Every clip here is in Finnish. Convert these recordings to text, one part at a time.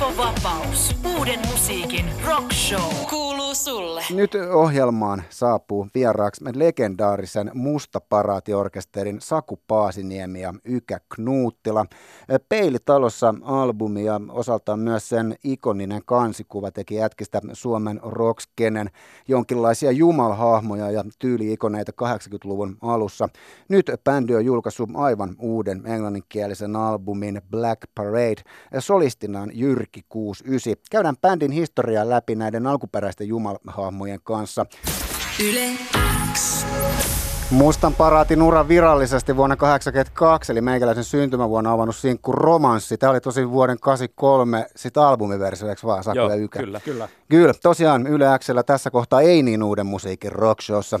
Teppo Vapaus. Uuden musiikin rock show. Kuuluu sulle. Nyt ohjelmaan saapuu vieraaksi legendaarisen Mustaparaatiorkesterin Saku Paasiniemi ja Ykä Knuuttila. Peilitalossa albumi ja osaltaan myös sen ikoninen kansikuva teki jätkistä Suomen rockskenen jonkinlaisia jumalhahmoja ja tyyliikoneita 80-luvun alussa. Nyt bändi on julkaissut aivan uuden englanninkielisen albumin Black Parade solistinaan Jyrki 69. Käydään bändin historiaa läpi näiden alkuperäisten jumalhahmojen kanssa. Yle X. Mustan paraatin ura virallisesti vuonna 1982, eli meikäläisen syntymävuonna avannut sinkku Romanssi. Tämä oli tosi vuoden 83 sit albumiversio, eikö vaan Saku Joo, ja Ykä? kyllä, kyllä. Kyllä, tosiaan Yle Xllä tässä kohtaa ei niin uuden musiikin rockshowssa.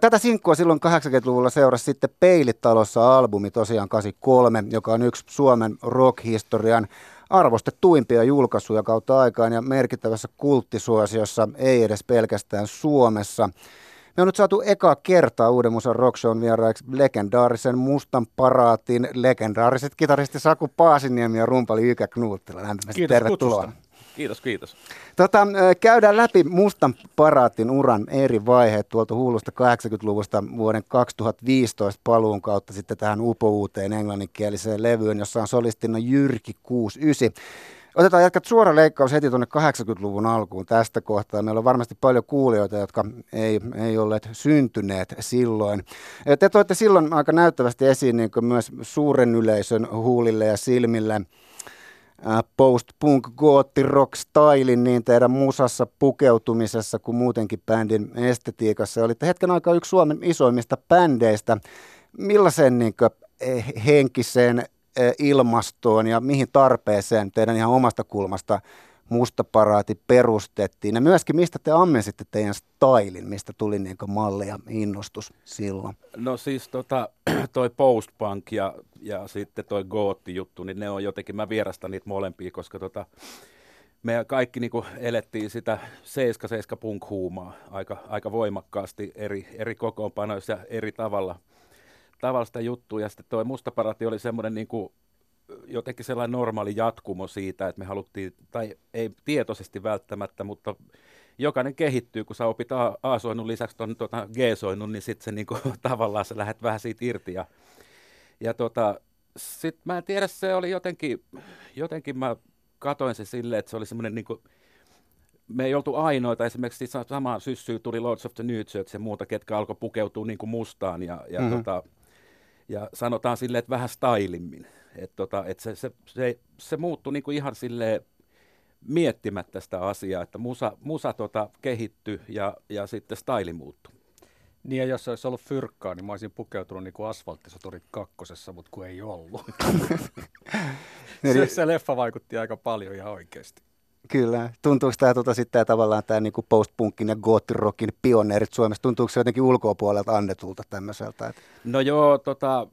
Tätä sinkkua silloin 80-luvulla seurasi sitten Peilitalossa albumi tosiaan 83, joka on yksi Suomen rockhistorian arvostettuimpia julkaisuja kautta aikaan ja merkittävässä kulttisuosiossa, ei edes pelkästään Suomessa. Me on nyt saatu eka kertaa Uuden musan rockshown vieraiksi legendaarisen mustan paraatin legendaariset kitaristi Saku Paasiniemi ja rumpali Ykä Knuuttila. Lämpimästi tervetuloa. kutsusta. Kiitos, kiitos. Tota, käydään läpi mustan paraatin uran eri vaiheet tuolta huulusta 80-luvusta vuoden 2015 paluun kautta sitten tähän upouuteen englanninkieliseen levyyn, jossa on solistina Jyrki 69. Otetaan jatkat suora leikkaus heti tuonne 80-luvun alkuun tästä kohtaa. Meillä on varmasti paljon kuulijoita, jotka ei, ei olleet syntyneet silloin. Te toitte silloin aika näyttävästi esiin niin myös suuren yleisön huulille ja silmille post-punk, gootti, rock stylin niin teidän musassa pukeutumisessa kuin muutenkin bändin estetiikassa. Olitte hetken aikaa yksi Suomen isoimmista bändeistä. Millaisen niin kuin, henkiseen ilmastoon ja mihin tarpeeseen teidän ihan omasta kulmasta mustaparaati perustettiin? Ja myöskin mistä te ammensitte teidän stylin, mistä tuli niin malli ja innostus silloin? No siis tota, toi post-punk ja, ja sitten toi gootti-juttu, niin ne on jotenkin, mä vierastan niitä molempia, koska tota, me kaikki niin elettiin sitä 7-7 punk-huumaa aika, aika voimakkaasti eri, eri kokoonpanoissa ja eri tavalla, tavalla sitä juttua. Ja sitten toi mustaparati oli semmoinen niin kuin, jotenkin sellainen normaali jatkumo siitä, että me haluttiin, tai ei tietoisesti välttämättä, mutta jokainen kehittyy, kun sä opit A-soinnun lisäksi tuon tuota, G-soinnun, niin sitten se niinku, tavallaan sä lähdet vähän siitä irti. Ja, ja tota, sitten mä en tiedä, se oli jotenkin, jotenkin mä katoin se silleen, että se oli semmoinen niinku, me ei oltu ainoita, esimerkiksi samaan syssyyn tuli Lords of the New Church ja muuta, ketkä alkoi pukeutua niin kuin mustaan ja, ja, mm-hmm. tota, ja sanotaan silleen, että vähän stylimmin. Et tota, et se, se, se, se muuttui niin kuin ihan silleen miettimättä sitä asiaa, että musa, musa tota kehittyi ja, ja sitten staili muuttui. Niin ja jos olisi ollut fyrkkaa, niin mä olisin pukeutunut niin kuin asfalttisoturit kakkosessa, mutta kun ei ollut. se, se leffa vaikutti aika paljon ihan oikeasti. Kyllä. Tuntuuko tämä tota, sitten tavallaan tämä niinku post-punkin ja goottirockin pioneerit Suomessa, tuntuuko se jotenkin ulkopuolelta annetulta tämmöiseltä? Että... No joo, tota,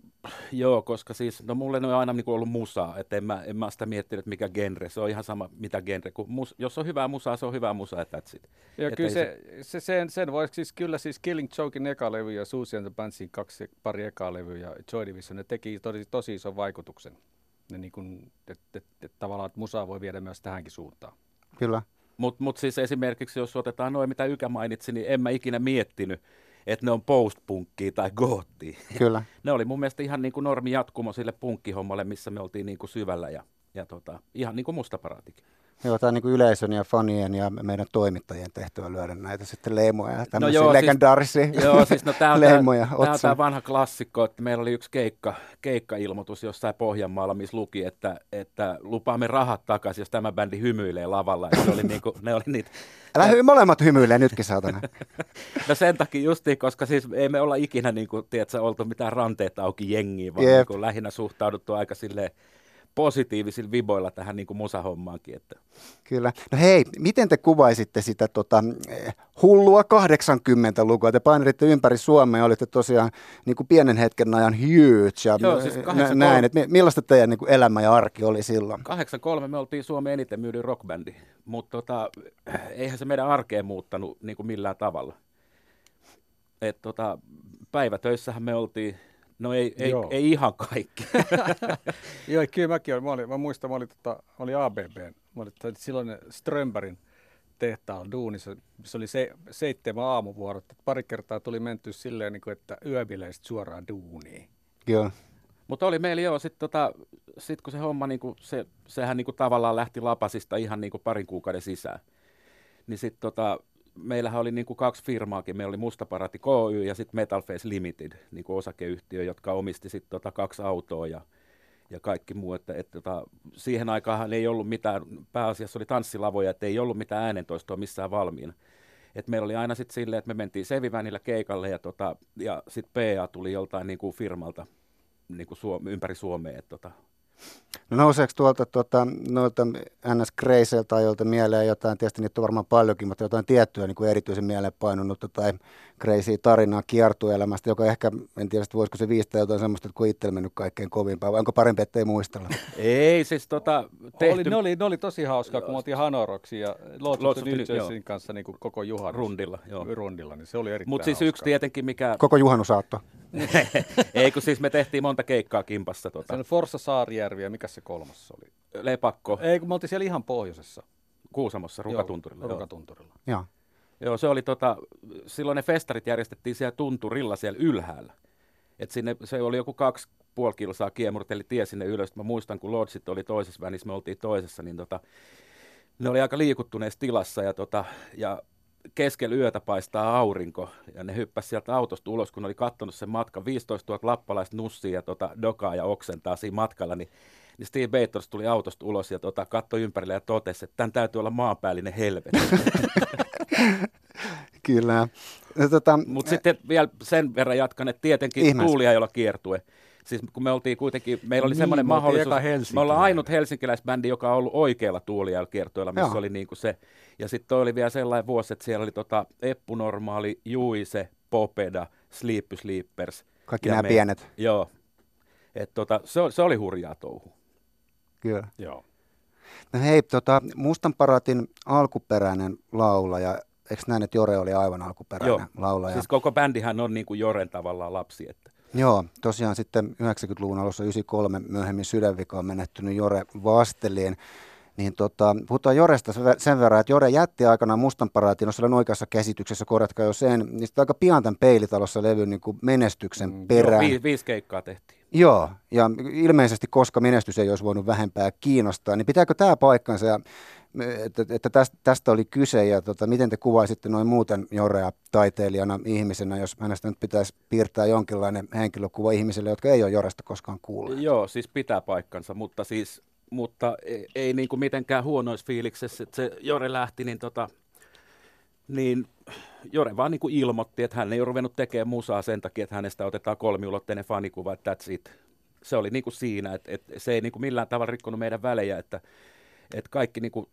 joo, koska siis, no mulle on aina niinku ollut musaa, että en mä, en mä sitä miettinyt, että mikä genre, se on ihan sama mitä genre, kun mus, jos on hyvää musaa, se on hyvää musaa, että that's it. Joo, kyllä se, se, sen, sen voisi siis kyllä siis Killing Jokein eka levy ja Susie and the Bandsin kaksi pari eka levy ja Joy Division, ne teki tosi, tosi ison vaikutuksen. Ne niin kuin, että et, et, et, tavallaan, että musaa voi viedä myös tähänkin suuntaan. Kyllä. Mutta mut siis esimerkiksi, jos otetaan noin, mitä Ykä mainitsi, niin en mä ikinä miettinyt, että ne on postpunkkia tai goottia. Kyllä. ne oli mun mielestä ihan niin kuin normi jatkumo sille punkkihommalle, missä me oltiin niin kuin syvällä ja, ja tota, ihan niin kuin mustaparaatikin. Joo, tämä on niin kuin yleisön ja fanien ja meidän toimittajien tehtävä lyödä näitä sitten leimoja, tämmöisiä no joo, legendaarisia siis, joo, siis no, tämä on leimoja. Tämä on tämä vanha klassikko, että meillä oli yksi keikka, keikka-ilmoitus jossain Pohjanmaalla, missä luki, että, että lupaamme rahat takaisin, jos tämä bändi hymyilee lavalla. Ja se oli niin kuin, ne oli niitä Älä hy- molemmat hymyilee nytkin, saatana. no sen takia justiin, koska siis ei me olla ikinä niin kuin, tiedätkö, oltu mitään ranteet auki jengiä, vaan niin kuin, lähinnä suhtauduttu aika silleen positiivisilla viboilla tähän niin kuin musahommaankin. Että. Kyllä. No hei, miten te kuvaisitte sitä tota, hullua 80-lukua? Te painelitte ympäri Suomea ja olitte tosiaan niin kuin pienen hetken ajan huge ja Joo, siis näin. Että millaista teidän niin kuin elämä ja arki oli silloin? 83 me oltiin Suomen eniten myydyn rockbändi, mutta tota, eihän se meidän arkeen muuttanut niin kuin millään tavalla. Et tota, päivätöissähän me oltiin No ei, ei, ei ihan kaikki. Joo, kyllä mäkin olin. Mä, olin, mä muistan, mä olin, tota, olin ABB. Mä Mä olin silloin Strömbergin tehtaalla duunissa. Se oli se, seitsemän aamuvuorot. Pari kertaa tuli menty silleen, niin kuin, että yöbileistä suoraan duuniin. Joo. Mutta oli meillä joo, sitten tota, sit kun se homma, niinku, se, sehän niinku tavallaan lähti lapasista ihan niinku parin kuukauden sisään, niin sitten tota, meillähän oli niinku kaksi firmaakin. Meillä oli Mustaparati KY ja sitten Metalface Limited, niinku osakeyhtiö, jotka omisti sitten tota kaksi autoa ja, ja kaikki muu. Että, et, tota, siihen aikaan ei ollut mitään, pääasiassa oli tanssilavoja, että ei ollut mitään äänentoistoa missään valmiina. Et meillä oli aina sitten silleen, että me mentiin Sevivänillä keikalle ja, tota, ja sitten PA tuli joltain niinku firmalta niinku Suom- ympäri Suomea. Et, tota, No nouseeko tuolta tuota, noilta ns. kreiseiltä ajoilta mieleen jotain, tietysti niitä on varmaan paljonkin, mutta jotain tiettyä niin kuin erityisen mieleen painunutta tai crazy tarinaa kiertuelämästä, joka ehkä, en tiedä, voisiko se viistää jotain semmoista, että kun itsellä mennyt kaikkein kovimpaa, vai onko parempi, ettei muistella? ei, siis tota, tehty... oli, ne, oli, ne oli tosi hauskaa, kun oltiin Hanoroksi ja Lots of the kanssa niin kuin koko juhannus. Rundilla, joo. Rundilla, niin se oli erittäin Mutta siis yksi tietenkin, mikä... Koko juhannusaatto. Ei, kun siis me tehtiin monta keikkaa kimpassa. Tota. Se on Forssa Saarijärvi ja mikä se kolmas oli? Lepakko. Ei, kun me oltiin siellä ihan pohjoisessa. Kuusamossa, Rukatunturilla. Joo, Rukatunturilla. Joo. Joo, se oli tota, silloin ne festarit järjestettiin siellä tunturilla siellä ylhäällä. Et sinne, se oli joku kaksi puoli kilsaa kiemurteli tie sinne ylös. Mä muistan, kun Lordsit oli toisessa vänissä, me oltiin toisessa, niin tota, ne oli aika liikuttuneessa tilassa ja, tota, ja keskellä yötä paistaa aurinko ja ne hyppäsi sieltä autosta ulos, kun oli katsonut sen matkan 15 000 lappalaista nussia ja tota, dokaa ja oksentaa siinä matkalla, niin, niin Steve Bators tuli autosta ulos ja tota, katsoi ympärille ja totesi, että tämän täytyy olla maanpäällinen helvetti. Kyllä. No, tota, Mutta sitten vielä sen verran jatkan, että tietenkin Ihmeessä. tuuli ei olla kiertue. Siis kun me oltiin kuitenkin, meillä oli niin, semmoinen mahdollisuus, me ollaan ainut helsinkiläisbändi, joka on ollut oikealla tuulijalkiertoilla, missä Joo. oli niin kuin se. Ja sitten toi oli vielä sellainen vuosi, että siellä oli tota Eppu Normaali, Juise, Popeda, Sleepy Sleepers. Kaikki nämä me, pienet. Joo. Et tota, se, se oli hurjaa touhu. Kyllä. Joo. No hei, tota, Mustan Paratin alkuperäinen laulaja, eikö näin, että Jore oli aivan alkuperäinen Joo. laulaja? Siis koko bändihän on niin kuin Joren tavallaan lapsi. Että. Joo, tosiaan sitten 90-luvun alussa 93 myöhemmin sydänvika on menettynyt Jore Vasteliin. Niin tota, puhutaan Joresta sen verran, että Jore jätti aikanaan Mustan paraatin, jos olen oikeassa käsityksessä, korjatkaa jo sen, niin aika pian tämän peilitalossa levyn niin kuin menestyksen mm, perään. Joo, vi- viisi keikkaa tehtiin. Joo, ja ilmeisesti koska menestys ei olisi voinut vähempää kiinnostaa, niin pitääkö tämä paikkansa, ja, että, että tästä, tästä oli kyse, ja tota, miten te kuvaisitte noin muuten Jorea taiteilijana, ihmisenä, jos hänestä nyt pitäisi piirtää jonkinlainen henkilökuva ihmisille, jotka ei ole Joresta koskaan kuulleet? Joo, siis pitää paikkansa, mutta siis mutta ei, ei niin kuin mitenkään huonoissa fiiliksessä, että se Jore lähti, niin, tota, niin Jore vaan niin kuin ilmoitti, että hän ei ole ruvennut tekemään musaa sen takia, että hänestä otetaan kolmiulotteinen fanikuva, että that's it. Se oli niin kuin siinä, että, että se ei niin kuin millään tavalla rikkonut meidän välejä, että, että kaikki, niin kuin,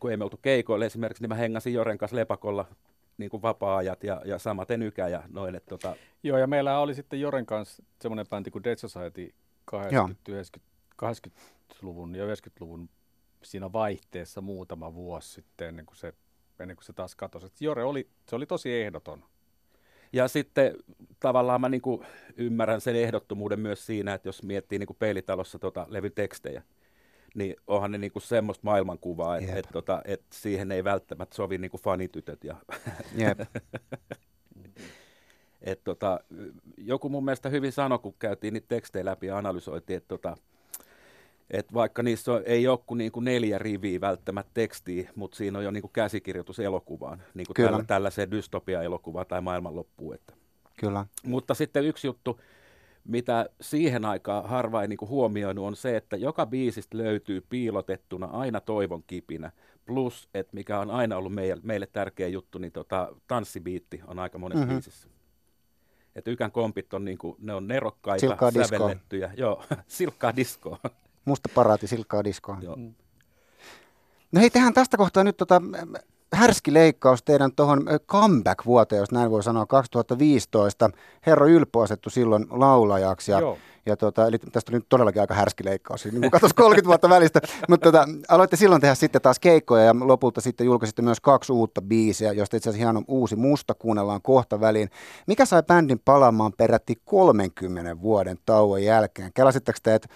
kun ei me oltu keikoille esimerkiksi, niin mä hengasin Joren kanssa lepakolla niin kuin vapaa-ajat ja, ja samaten ykä ja noin. Että, tota... Joo, ja meillä oli sitten Joren kanssa semmoinen bändi kuin Dead Society 80, 90, 80-luvun ja 90-luvun siinä vaihteessa muutama vuosi sitten ennen kuin se, ennen kuin se taas katosi. Et Jore oli, se oli tosi ehdoton. Ja sitten tavallaan mä niin kuin ymmärrän sen ehdottomuuden myös siinä, että jos miettii niin kuin peilitalossa tota levyn tekstejä, niin onhan ne niinku semmoista maailmankuvaa, että et, tota, et siihen ei välttämättä sovi niinku fanitytöt. Ja Jep. et, tota, joku mun mielestä hyvin sanoi, kun käytiin niitä tekstejä läpi ja analysoitiin, että tota, et vaikka niissä on, ei ole kuin, niin kuin neljä riviä välttämättä tekstiä, mutta siinä on jo niin kuin käsikirjoitus elokuvaan, niin kuin tällä, tällaiseen dystopia-elokuvaan tai maailmanloppuun. Että. Kyllä. Mutta sitten yksi juttu, mitä siihen aikaan harva ei niin kuin huomioinut, on se, että joka biisistä löytyy piilotettuna aina toivon kipinä. Plus, että mikä on aina ollut meille, meille tärkeä juttu, niin tota, tanssibiitti on aika monessa mm-hmm. biisissä. Että Ykän kompit on, niin kuin, ne on nerokkaita, silkkaa sävellettyjä. Diskoa. Joo, silkkaa diskoa. Musta paraati silkkaa diskoa. Joo. No hei, tehdään tästä kohtaa nyt tota, härski leikkaus teidän tuohon comeback-vuoteen, jos näin voi sanoa, 2015. Herra Ylpo asettu silloin laulajaksi ja, ja tota, eli tästä oli nyt todellakin aika härski leikkaus, niin kuin katsoisi 30 vuotta välistä. Mutta tota, aloitte silloin tehdä sitten taas keikkoja ja lopulta sitten julkaisitte myös kaksi uutta biisiä, joista itse asiassa hieno uusi musta kuunnellaan kohta väliin. Mikä sai bändin palaamaan peräti 30 vuoden tauon jälkeen? Kelasitteko te, että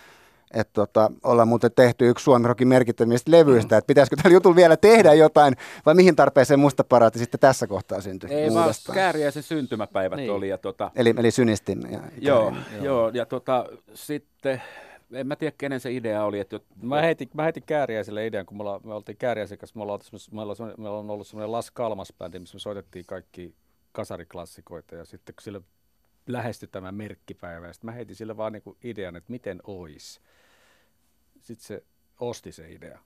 että tota, ollaan muuten tehty yksi Suomen Rockin merkittävistä levyistä, että pitäisikö tällä jutulla vielä tehdä jotain, vai mihin tarpeeseen mustaparaati sitten tässä kohtaa syntyi Ei vaan Kääriäisen syntymäpäivät niin. oli. Ja tota, eli, eli Synistin. Ja, joo, joo, joo, ja tota, sitten en mä tiedä, kenen se idea oli. Että... Mä heitin, mä heitin Kääriäiselle idean, kun me, olla, me oltiin Kääriäisen kanssa, me, ollaan, meillä, meillä on ollut semmoinen Las Kalmas-bändi, missä me soitettiin kaikki kasariklassikoita, ja sitten kun sille lähestyi tämä merkkipäivä, ja sitten mä heitin sille vaan niinku idean, että miten ois. Sitten se osti se idea.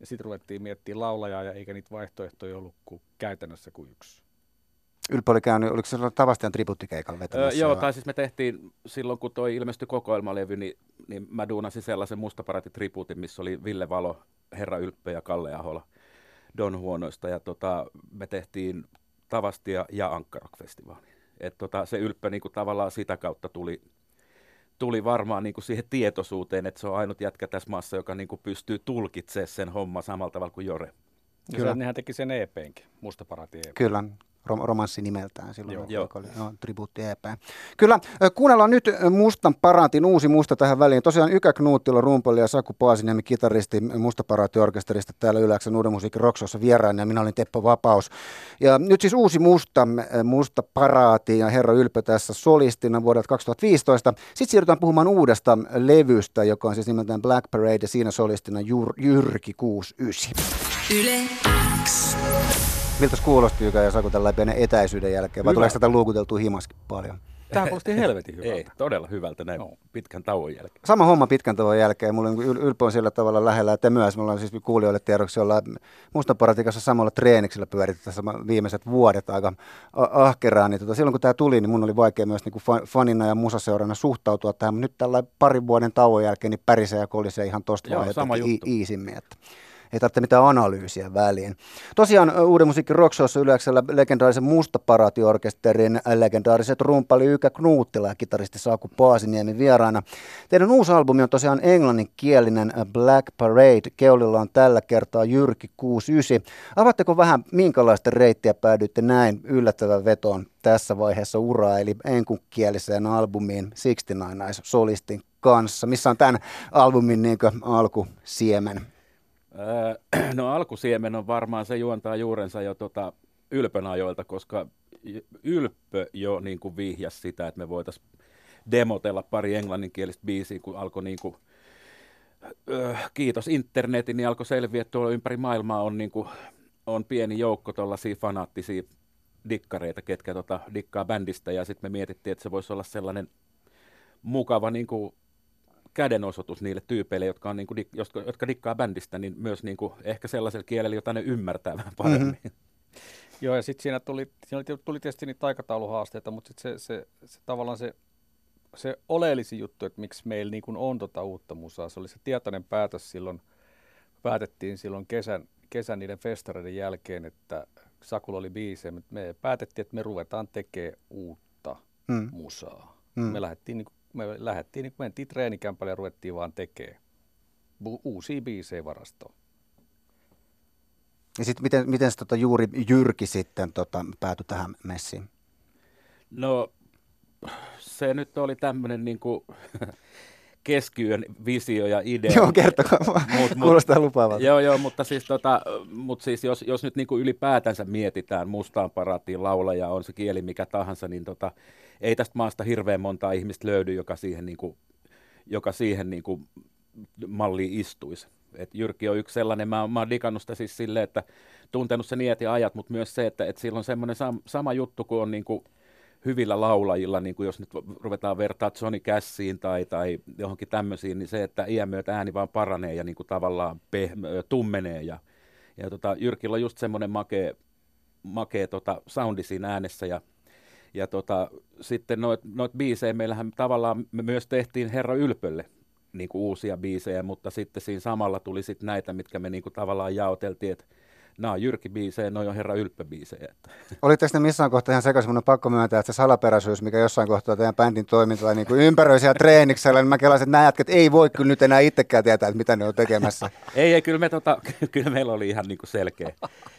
Ja sitten ruvettiin miettimään laulajaa, ja eikä niitä vaihtoehtoja ollut kuin käytännössä kuin yksi. Ylpö oli käynyt, oliko se Tavastian tributtikeikalla vetämässä? Öö, joo, tai siis me tehtiin silloin, kun toi ilmestyi kokoelmalevy, niin, niin mä duunasin sellaisen mustaparatin tribuutin, missä oli Ville Valo, Herra Ylppö ja Kalle Ahola Don Huonoista. Ja tota, me tehtiin Tavastia ja Ankkarok-festivaali. Et tota, se Ylppö niin kuin tavallaan sitä kautta tuli, tuli varmaan niin kuin siihen tietoisuuteen, että se on ainut jätkä tässä maassa, joka niin kuin pystyy tulkitsemaan sen homma samalla tavalla kuin Jore. Kyllä. Nehän teki sen EPnkin, Mustaparati EP. Kyllä, romanssi nimeltään silloin, joo, joo. oli no, tribuutti EP. Kyllä, kuunnellaan nyt Mustan Paratin uusi musta tähän väliin. Tosiaan Ykä Knuuttila, rumpali ja Saku Paasiniemi, kitaristi Musta Paraati-orkesterista täällä Yläksän Uuden musiikin Roksossa vieraana ja minä olin Teppo Vapaus. Ja nyt siis uusi musta, musta Paraati ja Herra Ylpö tässä solistina vuodelta 2015. Sitten siirrytään puhumaan uudesta levystä, joka on siis nimeltään Black Parade ja siinä solistina Jyr, Jyrki 69. Yle X. Miltä kuulosti Jykä ja Saku läpi etäisyyden jälkeen, vai tuleeko tätä luukuteltua himaskin paljon? Tämä kuulosti helvetin hyvältä. Ei, todella hyvältä näin no. pitkän tauon jälkeen. Sama homma pitkän tauon jälkeen. Mulla on niinku ylpö on sillä tavalla lähellä, että myös me ollaan siis kuulijoille tiedoksi, olla Mustaparatikassa samalla treeniksellä pyöritetty tässä viimeiset vuodet aika ahkeraan. Niin tota, silloin kun tämä tuli, niin mun oli vaikea myös niin kuin fanina ja musaseurana suhtautua tähän, mutta nyt tällä parin vuoden tauon jälkeen niin pärisee ja kolisee ihan tosta Joo, sama juttu. iisimmin. Että ei tarvitse mitään analyysiä väliin. Tosiaan Uuden musiikin rockshowssa yleensä legendaarisen Mustaparaatiorkesterin legendaariset rumpali Ykä Knuuttila ja kitaristi Saaku Paasiniemi vieraana. Teidän uusi albumi on tosiaan englanninkielinen Black Parade. Keulilla on tällä kertaa Jyrki 69. Avatteko vähän, minkälaista reittiä päädyitte näin yllättävän vetoon tässä vaiheessa uraa, eli enkunkieliseen albumiin 69 Eyes solistin kanssa. Missä on tämän albumin niin alkusiemen? no alkusiemen on varmaan, se juontaa juurensa jo tota Ylpön ajoilta, koska Ylppö jo niin kuin vihjasi sitä, että me voitaisiin demotella pari englanninkielistä biisiä, kun alkoi niin kuin, äh, kiitos internetin, niin alkoi selviä, että tuolla ympäri maailmaa on, niin kuin, on pieni joukko tuollaisia fanaattisia dikkareita, ketkä tota, dikkaa bändistä, ja sitten me mietittiin, että se voisi olla sellainen mukava niin kuin, kädenosoitus niille tyypeille, jotka, on, niin kuin, jotka, jotka dikkaa bändistä, niin myös niin kuin, ehkä sellaisella kielellä, jota ne ymmärtää vähän paremmin. Mm-hmm. Joo, ja sitten siinä tuli, siinä tuli tietysti niitä aikatauluhaasteita, mutta sitten se, se, se, tavallaan se, se oleellisin juttu, että miksi meillä niin on tota uutta musaa, se oli se tietoinen päätös silloin, päätettiin silloin kesän, kesän niiden festareiden jälkeen, että Sakulla oli biisejä, mutta me päätettiin, että me ruvetaan tekemään uutta mm. musaa. Mm. Me lähdettiin niin me lähdettiin, niin mentiin treenikämpälle ja ruvettiin vaan tekemään uusia biisejä varastoon. Ja sitten miten, miten tota juuri Jyrki sitten tota, päätyi tähän messiin? No se nyt oli tämmöinen niin kuin, keskiyön visio ja idea. Joo, kertokaa mut, Kuulostaa lupaavalta. Joo, joo, mutta siis, tota, mut siis jos, jos nyt niin kuin ylipäätänsä mietitään mustaan paraattiin laulaja, on se kieli mikä tahansa, niin tota, ei tästä maasta hirveän montaa ihmistä löydy, joka siihen, niin kuin, joka siihen niin kuin malliin istuisi. Et Jyrki on yksi sellainen, mä, mä oon digannut sitä siis silleen, että tuntenut sen iät ja ajat, mutta myös se, että, että sillä on semmoinen sam, sama juttu kuin on niin kuin hyvillä laulajilla, niin kuin jos nyt ruvetaan vertaa Johnny Cassiin tai, tai johonkin tämmöisiin, niin se, että iän myötä ääni vaan paranee ja niin kuin tavallaan peh- tummenee. Ja, ja tota, Jyrkillä on just semmoinen makea, makea tota, soundi siinä äänessä ja ja tota, sitten noit, noit biisejä, meillähän tavallaan me myös tehtiin Herra Ylpölle niin kuin uusia biisejä, mutta sitten siinä samalla tuli sitten näitä, mitkä me niin kuin tavallaan jaoteltiin, että nämä on Jyrki-biisejä, ne on herra ylppö-biisejä. Olitteko ne missään kohtaa ihan sekaisin, mun on pakko myöntää, että se salaperäisyys, mikä jossain kohtaa teidän bändin toimintaa niin kuin ympäröi siellä treeniksellä, niin mä kelasin, että nämä jätkät ei voi kyllä nyt enää itsekään tietää, että mitä ne on tekemässä. ei, ei, kyllä, me, tota, kyllä meillä oli ihan niin kuin selkeä,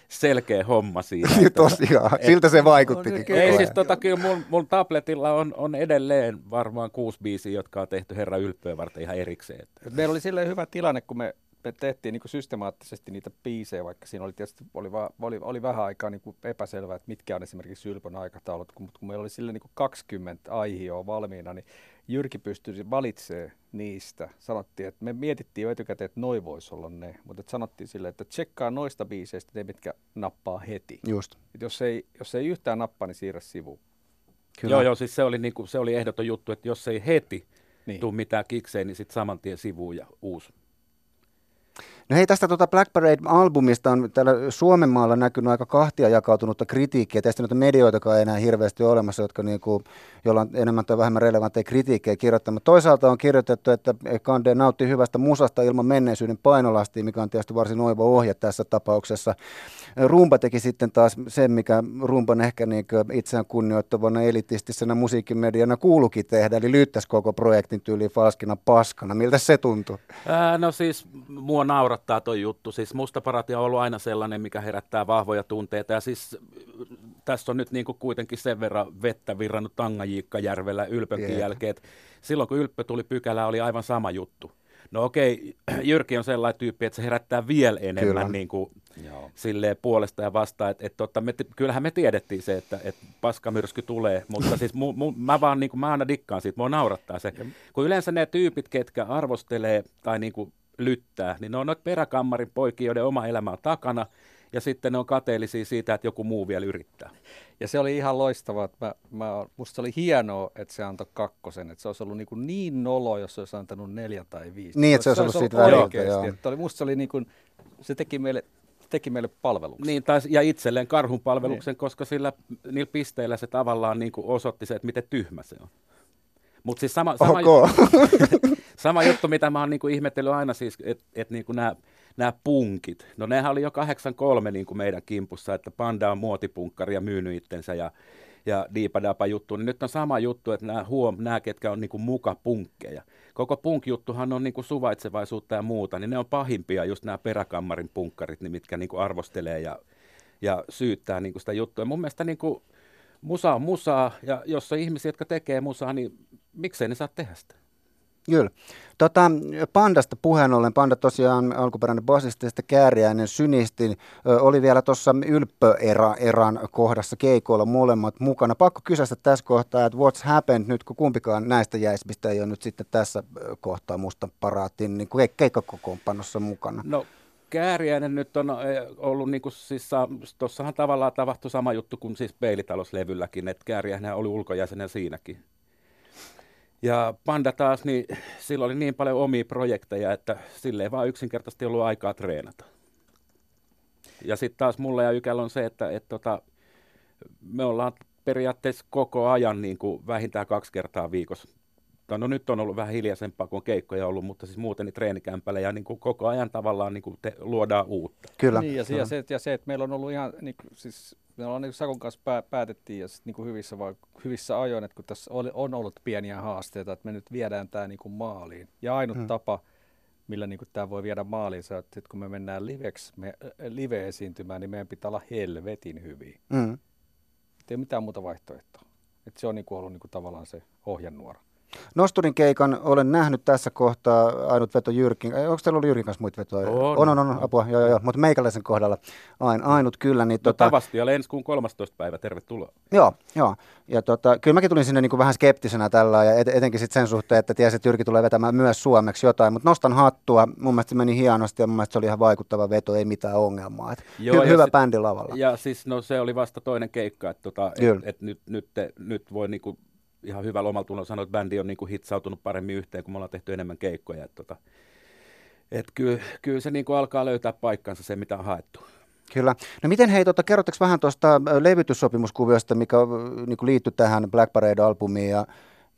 selkeä homma siinä. Että, Tosiaan, et, siltä se vaikutti. Ei siis tota, kyllä mun, mun tabletilla on, on edelleen varmaan kuusi biisiä, jotka on tehty herra ylppöä varten ihan erikseen. Meillä oli silleen hyvä tilanne, kun me me tehtiin niin systemaattisesti niitä biisejä, vaikka siinä oli tietysti oli, va, oli, oli vähän aikaa niin kuin epäselvää, että mitkä on esimerkiksi Ylpön aikataulut, mutta kun meillä oli sille niin kuin 20 aihioa valmiina, niin Jyrki pystyi valitsemaan niistä. Sanottiin, että me mietittiin jo etukäteen, että noi voisi olla ne, mutta sanottiin sille, että tsekkaa noista biiseistä ne, mitkä nappaa heti. Just. Et jos, ei, jos ei yhtään nappaa, niin siirrä sivuun. Kyllä. Joo, joo, siis se oli, niin kuin, se oli ehdoton juttu, että jos ei heti niin. tule mitään kikseen, niin sitten saman tien sivuun ja uusi. No hei, tästä tuota Black Parade-albumista on täällä Suomen maalla näkynyt aika kahtia jakautunutta kritiikkiä. Tästä noita medioitakaan ei enää hirveästi ole olemassa, jotka niinku, joilla on enemmän tai vähemmän relevantteja kritiikkejä kirjoittamaan. Toisaalta on kirjoitettu, että Kande nautti hyvästä musasta ilman menneisyyden painolastia, mikä on tietysti varsin oiva ohje tässä tapauksessa. Rumba teki sitten taas sen, mikä Rumban ehkä niin itseään kunnioittavana elitistisena musiikkimediana kuulukin tehdä, eli lyttäisi koko projektin tyyliin falskina paskana. Miltä se tuntui? Ää, no siis mua naurattaa toi juttu. Siis musta paratia on ollut aina sellainen, mikä herättää vahvoja tunteita. Ja siis tässä on nyt niin kuin kuitenkin sen verran vettä virrannut Tangajiikkajärvellä Ylpönkin yeah. jälkeen, että silloin kun Ylppö tuli pykälä, oli aivan sama juttu. No okei, Jyrki on sellainen tyyppi, että se herättää vielä enemmän niin kuin, silleen puolesta ja vastaan. Että, että, että me, kyllähän me tiedettiin se, että, että paskamyrsky tulee, mutta siis mu, mu, mä vaan niin kuin, mä aina dikkaan siitä, mua naurattaa se. Kun yleensä ne tyypit, ketkä arvostelee tai niin kuin, lyttää, niin ne on noita peräkammarin poikia, joiden oma elämä on takana, ja sitten ne on kateellisia siitä, että joku muu vielä yrittää. Ja se oli ihan loistavaa. Että mä, mä, musta se oli hienoa, että se antoi kakkosen. Että se olisi ollut niin, kuin niin nolo, jos se olisi antanut neljä tai viisi. Niin, että se, se olisi ollut siitä väliltä. Että oli, musta se oli niin kuin, se teki meille teki meille palveluksen. Niin, tai, ja itselleen karhun palveluksen, niin. koska sillä, niillä pisteillä se tavallaan niin kuin osoitti se, että miten tyhmä se on. Mutta siis sama, sama, okay. sama juttu, mitä mä oon niinku ihmetellyt aina siis, että et niinku nämä nämä punkit. No nehän oli jo 83 niin kuin meidän kimpussa, että Panda on muotipunkkari ja myynyt itsensä ja, ja diipadapa juttu. Niin nyt on sama juttu, että nämä huom, nämä ketkä on niin kuin muka punkkeja. Koko punk-juttuhan on niin kuin suvaitsevaisuutta ja muuta, niin ne on pahimpia just nämä peräkammarin punkkarit, niin mitkä niin kuin arvostelee ja, ja syyttää niin kuin sitä juttua. Mun mielestä niin kuin musa on musaa, ja jos on ihmisiä, jotka tekee musaa, niin miksei ne saa tehdä sitä? Kyllä. Tota, Pandasta puheen ollen, Panda tosiaan alkuperäinen basisti ja kääriäinen synistin, oli vielä tuossa ylppöeran kohdassa keikoilla molemmat mukana. Pakko kysästä tässä kohtaa, että what's happened nyt, kun kumpikaan näistä jäismistä ei ole nyt sitten tässä kohtaa musta paraatin niin keikkakokoonpanossa mukana. No Kääriäinen nyt on ollut, niin kuin siis, tuossahan tavallaan tapahtui sama juttu kuin siis peilitalouslevylläkin, että Kääriäinen oli ulkojäsenen siinäkin. Ja Panda taas, niin sillä oli niin paljon omia projekteja, että sille ei vaan yksinkertaisesti ollut aikaa treenata. Ja sitten taas mulla ja Ykällä on se, että et tota, me ollaan periaatteessa koko ajan niin kuin vähintään kaksi kertaa viikossa. No nyt on ollut vähän hiljaisempaa, kun on keikkoja ollut, mutta siis muuten niin treenikämpällä ja niin kuin koko ajan tavallaan niin kuin te, luodaan uutta. Kyllä. Niin, ja, se, ja, se, ja se, että meillä on ollut ihan, niin kuin, siis me ollaan niin Sakon kanssa pää, päätettiin ja sit, niin kuin hyvissä, vai, hyvissä ajoin, että kun tässä oli, on ollut pieniä haasteita, että me nyt viedään tämä niin kuin maaliin. Ja ainut hmm. tapa, millä niin kuin tämä voi viedä maaliin, se, että kun me mennään liveksi, me, äh, live-esiintymään, niin meidän pitää olla helvetin hyviä. Hmm. Ei ole mitään muuta vaihtoehtoa. Et se on niin kuin ollut niin kuin tavallaan se ohjenuora. Nosturin keikan olen nähnyt tässä kohtaa, ainut veto Jyrkin. Onko teillä ollut Jyrkin kanssa muita vetoja? On, on, on, on apua, joo, joo, joo. mutta meikäläisen kohdalla ain, ainut kyllä. Niin, no, tota... Tavasti ja ensi kuun 13. päivä, tervetuloa. Joo, joo. Ja tota, kyllä mäkin tulin sinne niin kuin vähän skeptisenä tällä ja et, etenkin sit sen suhteen, että tiesin, että Jyrki tulee vetämään myös suomeksi jotain, mutta nostan hattua. Mun mielestä se meni hienosti ja mun mielestä se oli ihan vaikuttava veto, ei mitään ongelmaa. Et Joo, hy- hyvä sit, bändi lavalla. Ja siis no, se oli vasta toinen keikka, että tota, et, et nyt, nyt, te, nyt voi niinku ihan hyvällä omalla tunnolla sanoa, että bändi on niin kuin hitsautunut paremmin yhteen, kun me ollaan tehty enemmän keikkoja. Että tota, et kyllä, kyllä se niin kuin alkaa löytää paikkansa se, mitä on haettu. Kyllä. No miten hei, tota, kerrotteko vähän tuosta levytyssopimuskuviosta, mikä niin kuin liittyy tähän Black Parade-albumiin ja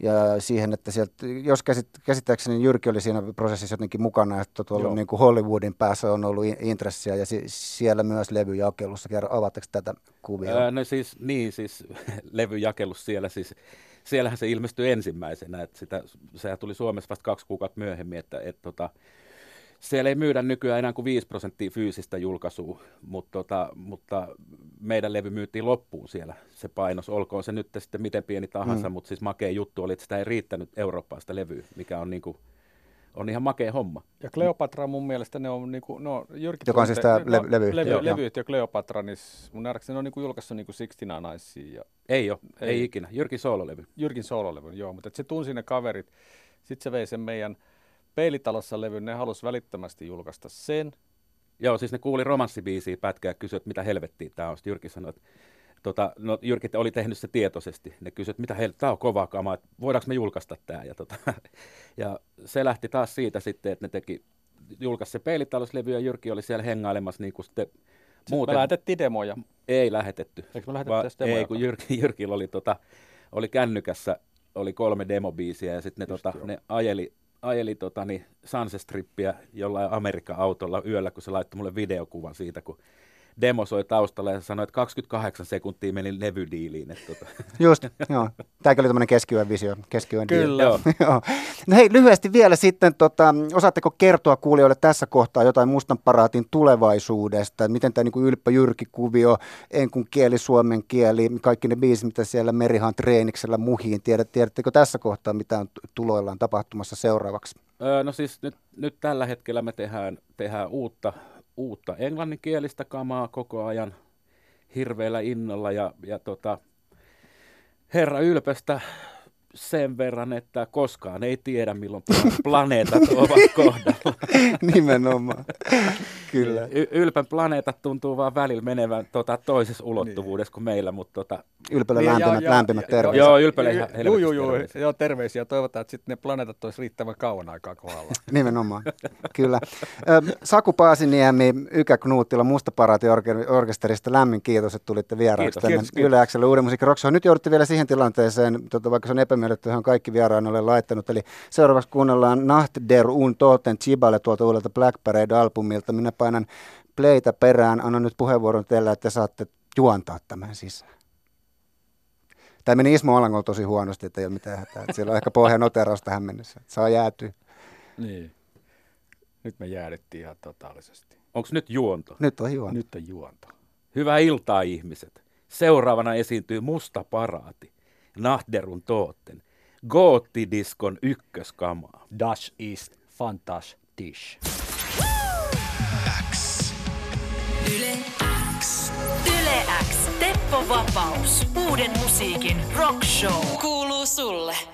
ja siihen, että sieltä, jos käsit, käsittääkseni Jyrki oli siinä prosessissa jotenkin mukana, että tuolla niin kuin Hollywoodin päässä on ollut intressiä ja si, siellä myös levyjakelussa. Avaatteko tätä kuvia? Ää, no siis, niin siis levyjakelus siellä siis, siellähän se ilmestyi ensimmäisenä, että sitä, sehän tuli Suomessa vasta kaksi kuukautta myöhemmin, että et, tota, siellä ei myydä nykyään enää kuin 5 prosenttia fyysistä julkaisua, mutta, tota, mutta meidän levy myytiin loppuun siellä se painos, olkoon se nyt sitten miten pieni tahansa, mm. mutta siis makea juttu oli, että sitä ei riittänyt Eurooppaista levyä, mikä on, niinku, on ihan makea homma. Ja Kleopatra mun mielestä ne on, niinku, no Jyrki Joka on siis tämä le- levy. levy, levy ja Kleopatra, niin mun nähdäkseni ne on niinku julkaissut niinku Sixtina Naisia. Ja, ei ole, ei, ei ikinä. Jyrkin soololevy. Jyrkin soololevy, joo, mutta se tunsi ne kaverit. Sitten se vei sen meidän Peilitalossa levyn, ne halusi välittömästi julkaista sen. Joo, siis ne kuuli romanssibiisiä pätkää ja kysyivät, mitä helvettiä tämä on. Sitten Jyrki sanoi, että tota, no, Jyrki oli tehnyt se tietoisesti. Ne kysyivät, mitä helvettiä, tämä on kova kama, että voidaanko me julkaista tämä. Ja, tota, ja se lähti taas siitä sitten, että ne teki, julkaisi se peilitalouslevy ja Jyrki oli siellä hengailemassa niin kuin sitten muuten. Me lähetettiin demoja. Ei lähetetty. Eikö me lähetetty demoja? Ei, kun Jyrki, Jyrkillä oli, tota, oli kännykässä oli kolme demobiisiä ja sitten ne, tota, ne ajeli ajeli tota, niin Sunset-strippiä jollain Amerikan autolla yöllä, kun se laittoi mulle videokuvan siitä, kun demo soi taustalla ja sanoi, että 28 sekuntia meni levydiiliin. Että tota. Just, joo. Tämäkin oli tämmöinen keskiyön visio. Keskiyön Kyllä. Joo. joo. No hei, lyhyesti vielä sitten, tota, osaatteko kertoa kuulijoille tässä kohtaa jotain Mustan paraatin tulevaisuudesta? Miten tämä niin Ylppä Jyrki-kuvio, enkun kieli, suomen kieli, kaikki ne biisit, mitä siellä Merihan treeniksellä muhiin. Tiedät, tiedättekö tässä kohtaa, mitä on tuloillaan tapahtumassa seuraavaksi? Öö, no siis nyt, nyt tällä hetkellä me tehdään, tehdään uutta uutta englanninkielistä kamaa koko ajan hirveällä innolla ja, ja tota, Herra Ylpestä sen verran, että koskaan ei tiedä, milloin planeetat ovat kohdalla. Nimenomaan, kyllä. Y- ylpän planeetat tuntuu vaan välillä menevän tota, toisessa ulottuvuudessa niin. kuin meillä, mutta tota... Ylpälle niin, lämpimät, ja, lämpimät terveiset. Joo, Ylpälle ihan joo, joo, joo, joo, terveisiä. Toivotaan, että sitten ne planeetat olisi riittävän kauan aikaa kohdalla. Nimenomaan, kyllä. Saku Paasiniemi, Ykä Knuuttila, Mustaparaati orkesterista, lämmin kiitos, että tulitte vieraaksi tänne Yle Xlle Uuden musiikin Nyt joudutte vielä siihen tilanteeseen, tota, vaikka se on epämiellytty, johon kaikki vieraan olen laittanut. Eli seuraavaksi kuunnellaan Nacht der Un Toten Chibale tuolta uudelta Black Parade-albumilta. Minä painan playtä perään. Annan nyt puheenvuoron teille, että saatte juontaa tämän sisään. Tämä meni Ismo Alangolla tosi huonosti, että ei ole mitään hätää. Siellä on ehkä pohjan noteraus tähän mennessä. Saa jäätyä. Niin. Nyt me jäädettiin ihan totaalisesti. Onko nyt juonto? Nyt on juonto. Nyt on juonto. Hyvää iltaa ihmiset. Seuraavana esiintyy Musta Paraati. Nahderun Tootten. Goottidiskon ykköskamaa. Das ist fantastisch. Yle X. Teppo Vapaus. Uuden musiikin rock show. Kuuluu sulle.